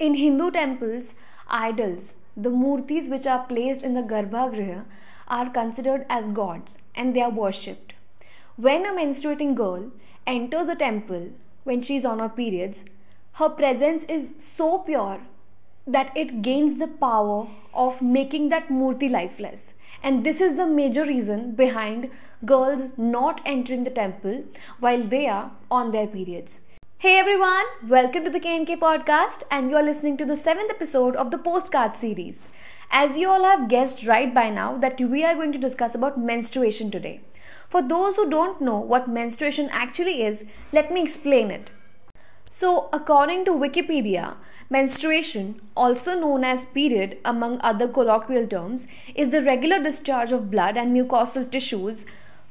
In Hindu temples, idols, the murtis which are placed in the Garbhagriha, are considered as gods and they are worshipped. When a menstruating girl enters a temple when she is on her periods, her presence is so pure that it gains the power of making that murti lifeless. And this is the major reason behind girls not entering the temple while they are on their periods. Hey everyone, welcome to the KNK podcast, and you are listening to the seventh episode of the postcard series. As you all have guessed right by now, that we are going to discuss about menstruation today. For those who don't know what menstruation actually is, let me explain it. So, according to Wikipedia, menstruation, also known as period among other colloquial terms, is the regular discharge of blood and mucosal tissues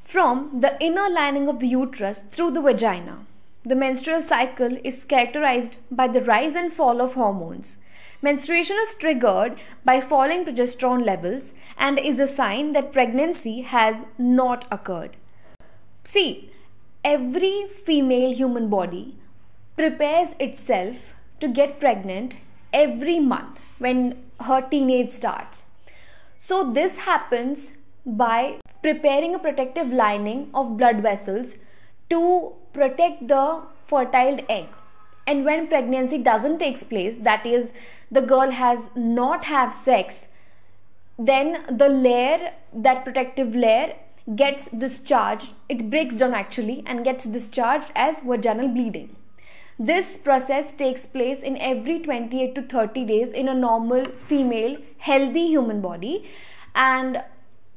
from the inner lining of the uterus through the vagina. The menstrual cycle is characterized by the rise and fall of hormones. Menstruation is triggered by falling progesterone levels and is a sign that pregnancy has not occurred. See, every female human body prepares itself to get pregnant every month when her teenage starts. So, this happens by preparing a protective lining of blood vessels to protect the fertile egg. And when pregnancy doesn't takes place that is the girl has not have sex then the layer that protective layer gets discharged. It breaks down actually and gets discharged as vaginal bleeding. This process takes place in every 28 to 30 days in a normal female healthy human body. And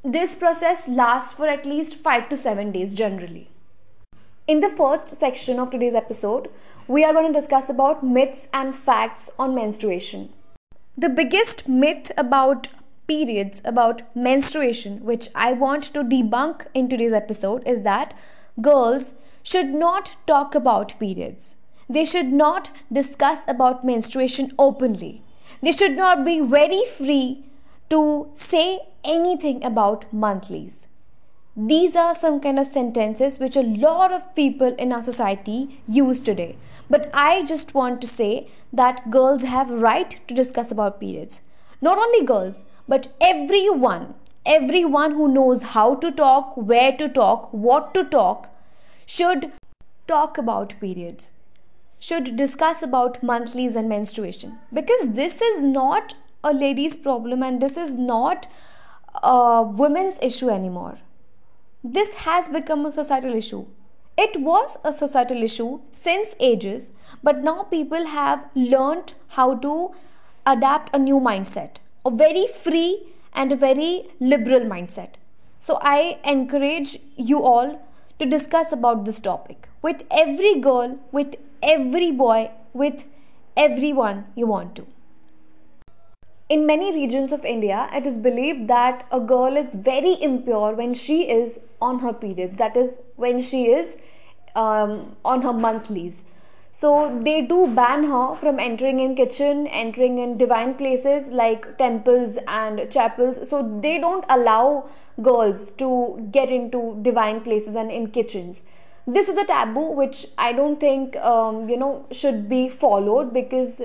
this process lasts for at least 5 to 7 days generally in the first section of today's episode, we are going to discuss about myths and facts on menstruation. The biggest myth about periods, about menstruation, which I want to debunk in today's episode is that girls should not talk about periods. They should not discuss about menstruation openly. They should not be very free to say anything about monthlies. These are some kind of sentences which a lot of people in our society use today. But I just want to say that girls have right to discuss about periods. Not only girls, but everyone, everyone who knows how to talk, where to talk, what to talk should talk about periods. Should discuss about monthlies and menstruation because this is not a lady's problem and this is not a women's issue anymore this has become a societal issue. It was a societal issue since ages, but now people have learned how to adapt a new mindset, a very free and a very liberal mindset. So I encourage you all to discuss about this topic with every girl, with every boy, with everyone you want to. In many regions of India, it is believed that a girl is very impure when she is on her periods, that is, when she is um, on her monthlies. So they do ban her from entering in kitchen, entering in divine places like temples and chapels. So they don't allow girls to get into divine places and in kitchens. This is a taboo which I don't think um, you know should be followed because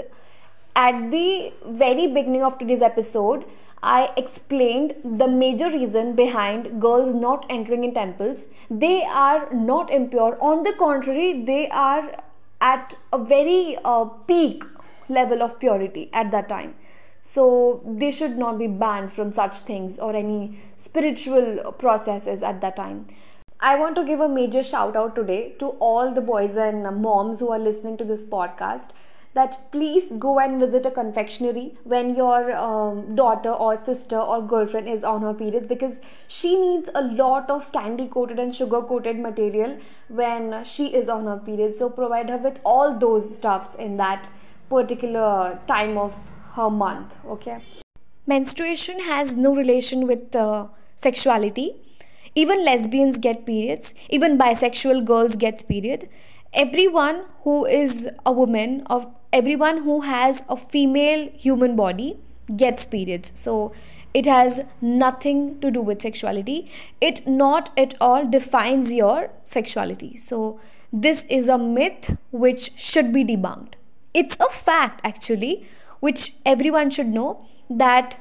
at the very beginning of today's episode, I explained the major reason behind girls not entering in temples. They are not impure. On the contrary, they are at a very uh, peak level of purity at that time. So they should not be banned from such things or any spiritual processes at that time. I want to give a major shout out today to all the boys and moms who are listening to this podcast that please go and visit a confectionery when your um, daughter or sister or girlfriend is on her period because she needs a lot of candy coated and sugar coated material when she is on her period. So provide her with all those stuffs in that particular time of her month okay? Menstruation has no relation with uh, sexuality. Even lesbians get periods. Even bisexual girls get period. Everyone who is a woman of everyone who has a female human body gets periods. So it has nothing to do with sexuality. It not at all defines your sexuality. So this is a myth which should be debunked. It's a fact actually, which everyone should know that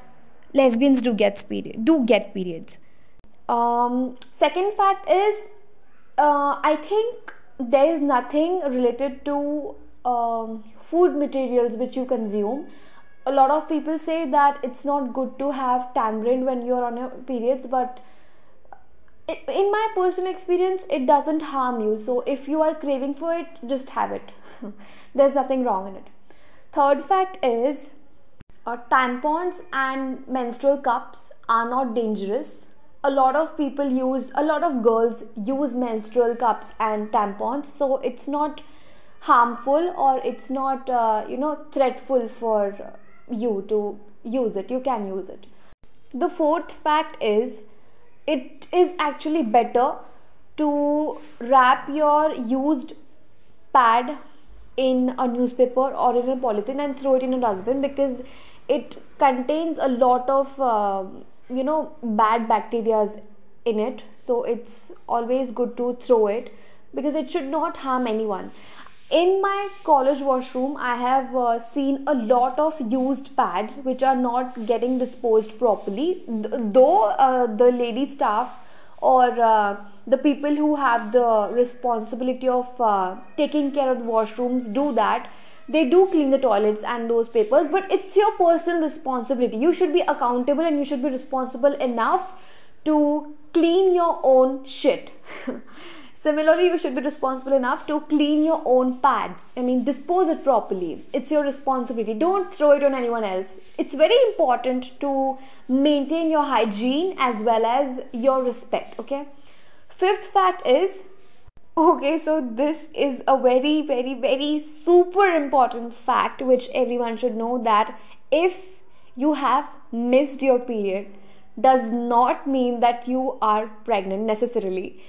lesbians do get period do get periods. Um, second fact is, uh, I think there is nothing related to um, food materials which you consume. A lot of people say that it's not good to have tamarind when you're on your periods, but in my personal experience, it doesn't harm you. So if you are craving for it, just have it. There's nothing wrong in it. Third fact is uh, tampons and menstrual cups are not dangerous. A lot of people use, a lot of girls use menstrual cups and tampons, so it's not harmful or it's not, uh, you know, threatful for you to use it. You can use it. The fourth fact is it is actually better to wrap your used pad in a newspaper or in a polythene and throw it in a dustbin because it contains a lot of uh, you know bad bacteria in it so it's always good to throw it because it should not harm anyone in my college washroom i have uh, seen a lot of used pads which are not getting disposed properly. Though uh, the lady staff or uh, the people who have the responsibility of uh, taking care of the washrooms do that. They do clean the toilets and those papers but it's your personal responsibility. You should be accountable and you should be responsible enough to clean your own shit Similarly, you should be responsible enough to clean your own pads. I mean, dispose it properly. It's your responsibility. Don't throw it on anyone else. It's very important to maintain your hygiene as well as your respect. Okay. Fifth fact is okay, so this is a very, very, very super important fact which everyone should know that if you have missed your period, does not mean that you are pregnant necessarily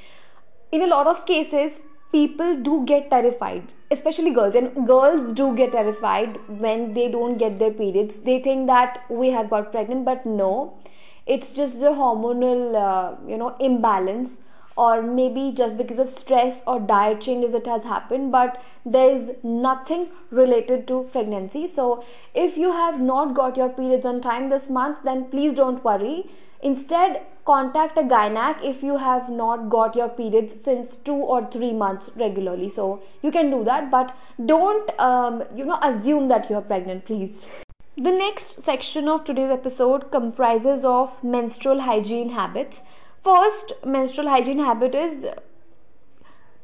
in a lot of cases people do get terrified especially girls. And girls do get terrified when they don't get their periods. They think that we have got pregnant but no. It's just the hormonal uh, you know imbalance or maybe just because of stress or diet changes it has happened but there is nothing related to pregnancy. So if you have not got your periods on time this month then please don't worry. Instead contact a gynac if you have not got your periods since two or three months regularly. So you can do that but don't um, you know assume that you are pregnant please. The next section of today's episode comprises of menstrual hygiene habits. First menstrual hygiene habit is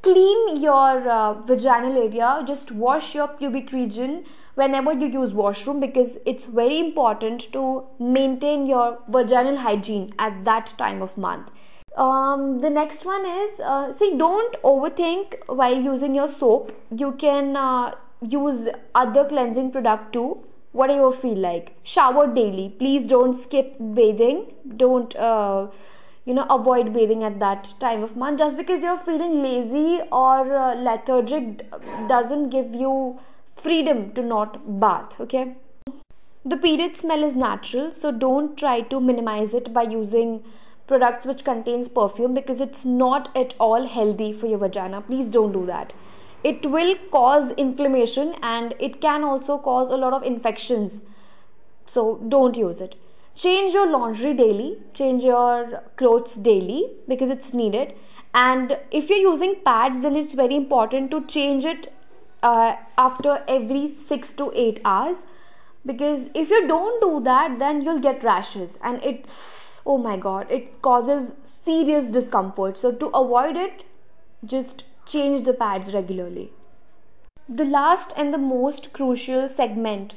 clean your uh, vaginal area. Just wash your pubic region whenever you use washroom because it's very important to maintain your vaginal hygiene at that time of month. Um, the next one is uh, see don't overthink while using your soap. You can uh, use other cleansing product too whatever you feel like. Shower daily. Please don't skip bathing. Don't uh, you know avoid bathing at that time of month. Just because you're feeling lazy or uh, lethargic doesn't give you freedom to not bath okay? The period smell is natural so don't try to minimize it by using products which contains perfume because it's not at all healthy for your vagina. Please don't do that. It will cause inflammation and it can also cause a lot of infections so don't use it. Change your laundry daily change your clothes daily because it's needed. And if you're using pads then it's very important to change it uh, after every 6 to 8 hours. Because if you don't do that then you'll get rashes. And it oh my god it causes serious discomfort. So to avoid it just change the pads regularly. The last and the most crucial segment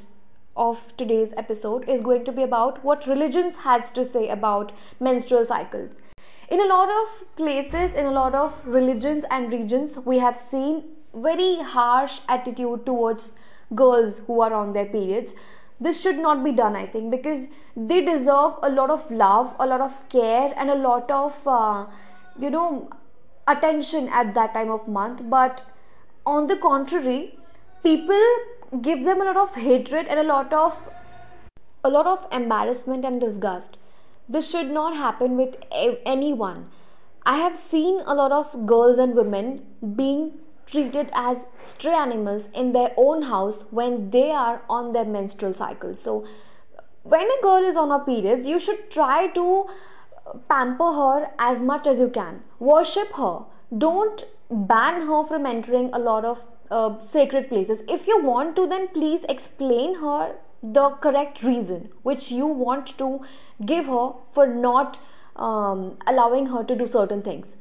of today's episode is going to be about what religions has to say about menstrual cycles. In a lot of places in a lot of religions and regions we have seen very harsh attitude towards girls who are on their periods. This should not be done i think because they deserve a lot of love a lot of care and a lot of uh, you know attention at that time of month. But on the contrary people give them a lot of hatred and a lot of a lot of embarrassment and disgust. This should not happen with anyone. I have seen a lot of girls and women being treated as stray animals in their own house when they are on their menstrual cycle. So, when a girl is on her periods, you should try to pamper her as much as you can. Worship her. Don't ban her from entering a lot of uh, sacred places. If you want to, then please explain her the correct reason which you want to give her for not um, allowing her to do certain things.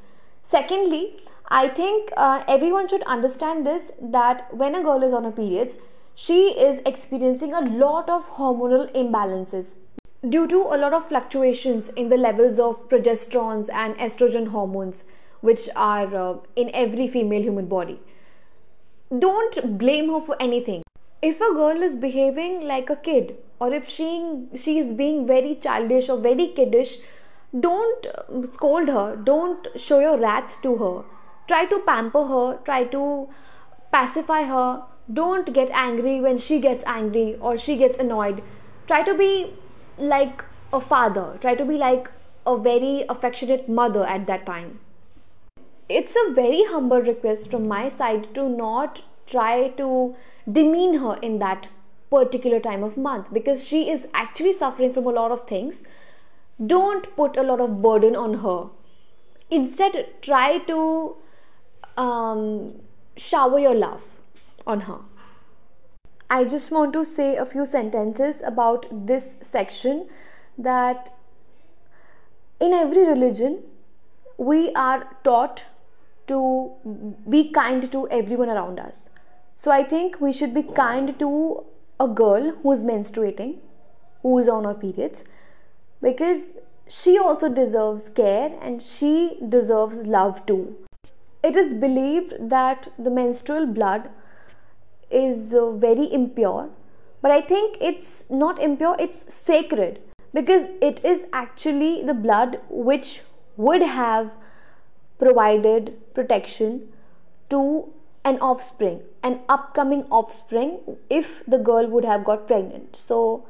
Secondly, I think uh, everyone should understand this that when a girl is on her periods, she is experiencing a lot of hormonal imbalances due to a lot of fluctuations in the levels of progesterones and estrogen hormones which are uh, in every female human body. Don't blame her for anything. If a girl is behaving like a kid or if she she is being very childish or very kiddish don't scold her. Don't show your wrath to her try to pamper her try to pacify her. Don't get angry when she gets angry or she gets annoyed. Try to be like a father. Try to be like a very affectionate mother at that time. It's a very humble request from my side to not try to demean her in that particular time of month because she is actually suffering from a lot of things. Don't put a lot of burden on her. Instead try to um, shower your love on her i just want to say a few sentences about this section that in every religion we are taught to be kind to everyone around us so I think we should be kind to a girl who is menstruating, who is on her periods, because she also deserves care and she deserves love too. It is believed that the menstrual blood is uh, very impure, but I think it's not impure, it's sacred because it is actually the blood which would have provided protection to an offspring, an upcoming offspring, if the girl would have got pregnant. So,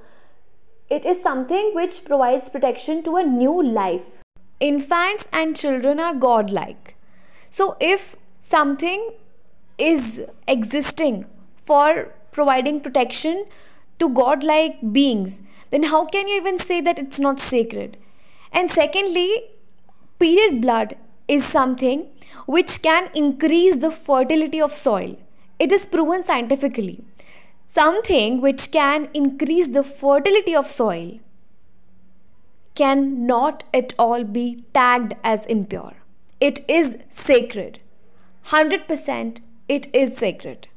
it is something which provides protection to a new life. Infants and children are godlike. So, if something is existing for providing protection to godlike beings, then how can you even say that it's not sacred? And secondly, period blood is something which can increase the fertility of soil. It is proven scientifically. Something which can increase the fertility of soil cannot at all be tagged as impure. It is sacred. 100% it is sacred.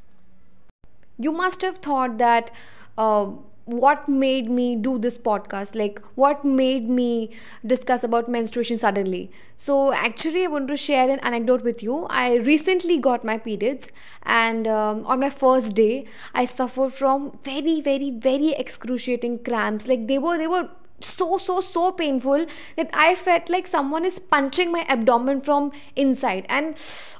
You must have thought that uh, what made me do this podcast like what made me discuss about menstruation suddenly so actually i want to share an anecdote with you i recently got my periods and um, on my first day i suffered from very very very excruciating cramps like they were they were so so so painful that i felt like someone is punching my abdomen from inside. And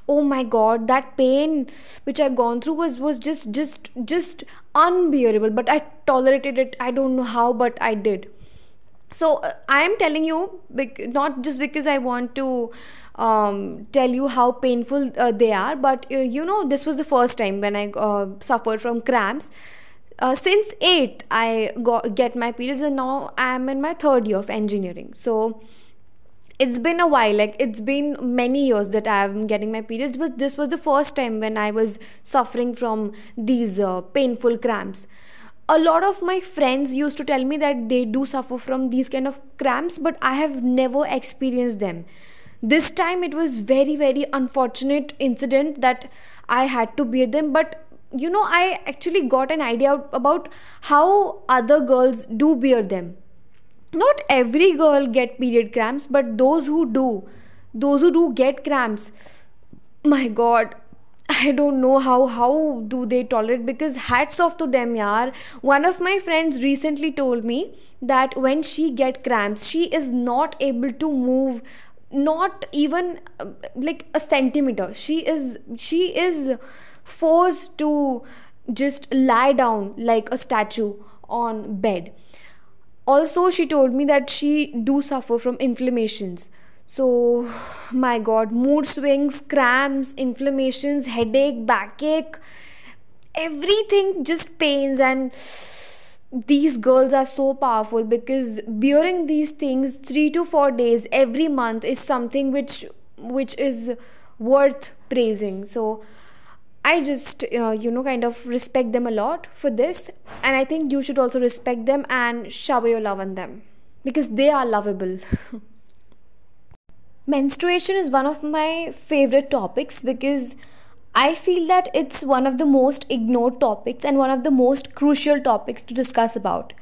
oh my god that pain which i gone through was was just just just unbearable. But i tolerated it. I don't know how but i did. So uh, i am telling you not just because i want to um, tell you how painful uh, they are but uh, you know this was the first time when i uh, suffered from cramps uh, since 8th i got, get my periods and now i am in my third year of engineering. So it's been a while like it's been many years that i'm getting my periods but this was the first time when i was suffering from these uh, painful cramps. A lot of my friends used to tell me that they do suffer from these kind of cramps but i have never experienced them. This time it was very very unfortunate incident that i had to bear them but you know i actually got an idea about how other girls do bear them not every girl get period cramps but those who do those who do get cramps my god I don't know how how do they tolerate because hats off to them yaar. One of my friends recently told me that when she get cramps, she is not able to move not even uh, like a centimeter. She is she is forced to just lie down like a statue on bed. Also she told me that she do suffer from inflammations. So my god mood swings cramps inflammations headache backache everything just pains. And these girls are so powerful because bearing these things 3 to 4 days every month is something which which is worth praising. So i just uh, you know kind of respect them a lot for this. And i think you should also respect them and shower your love on them. Because they are lovable. Menstruation is one of my favorite topics because I feel that it's one of the most ignored topics and one of the most crucial topics to discuss about.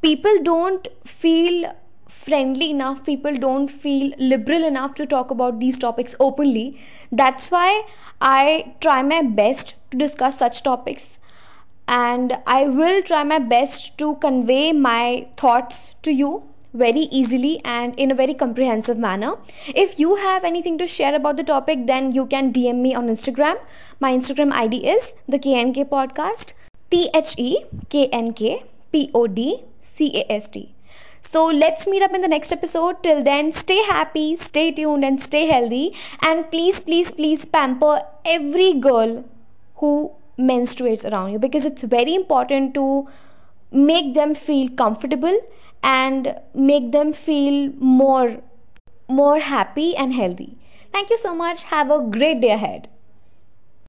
People don't feel friendly enough, people don't feel liberal enough to talk about these topics openly. That's why I try my best to discuss such topics and I will try my best to convey my thoughts to you very easily and in a very comprehensive manner. If you have anything to share about the topic, then you can DM me on Instagram. My Instagram ID is the KNK Podcast. T H E K N K P O D C A S T. So let's meet up in the next episode. Till then, stay happy, stay tuned, and stay healthy. And please, please, please pamper every girl who menstruates around you because it's very important to make them feel comfortable and make them feel more more happy and healthy thank you so much have a great day ahead